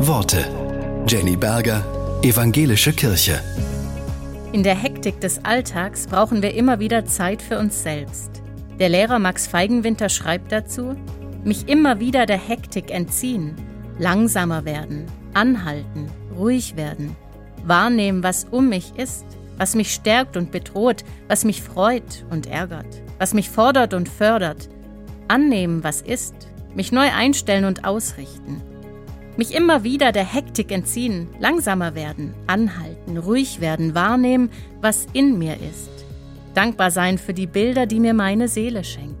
Worte. Jenny Berger, Evangelische Kirche. In der Hektik des Alltags brauchen wir immer wieder Zeit für uns selbst. Der Lehrer Max Feigenwinter schreibt dazu, mich immer wieder der Hektik entziehen, langsamer werden, anhalten, ruhig werden, wahrnehmen, was um mich ist, was mich stärkt und bedroht, was mich freut und ärgert, was mich fordert und fördert, annehmen, was ist, mich neu einstellen und ausrichten, mich immer wieder der Hektik entziehen, langsamer werden, anhalten, ruhig werden, wahrnehmen, was in mir ist, dankbar sein für die Bilder, die mir meine Seele schenkt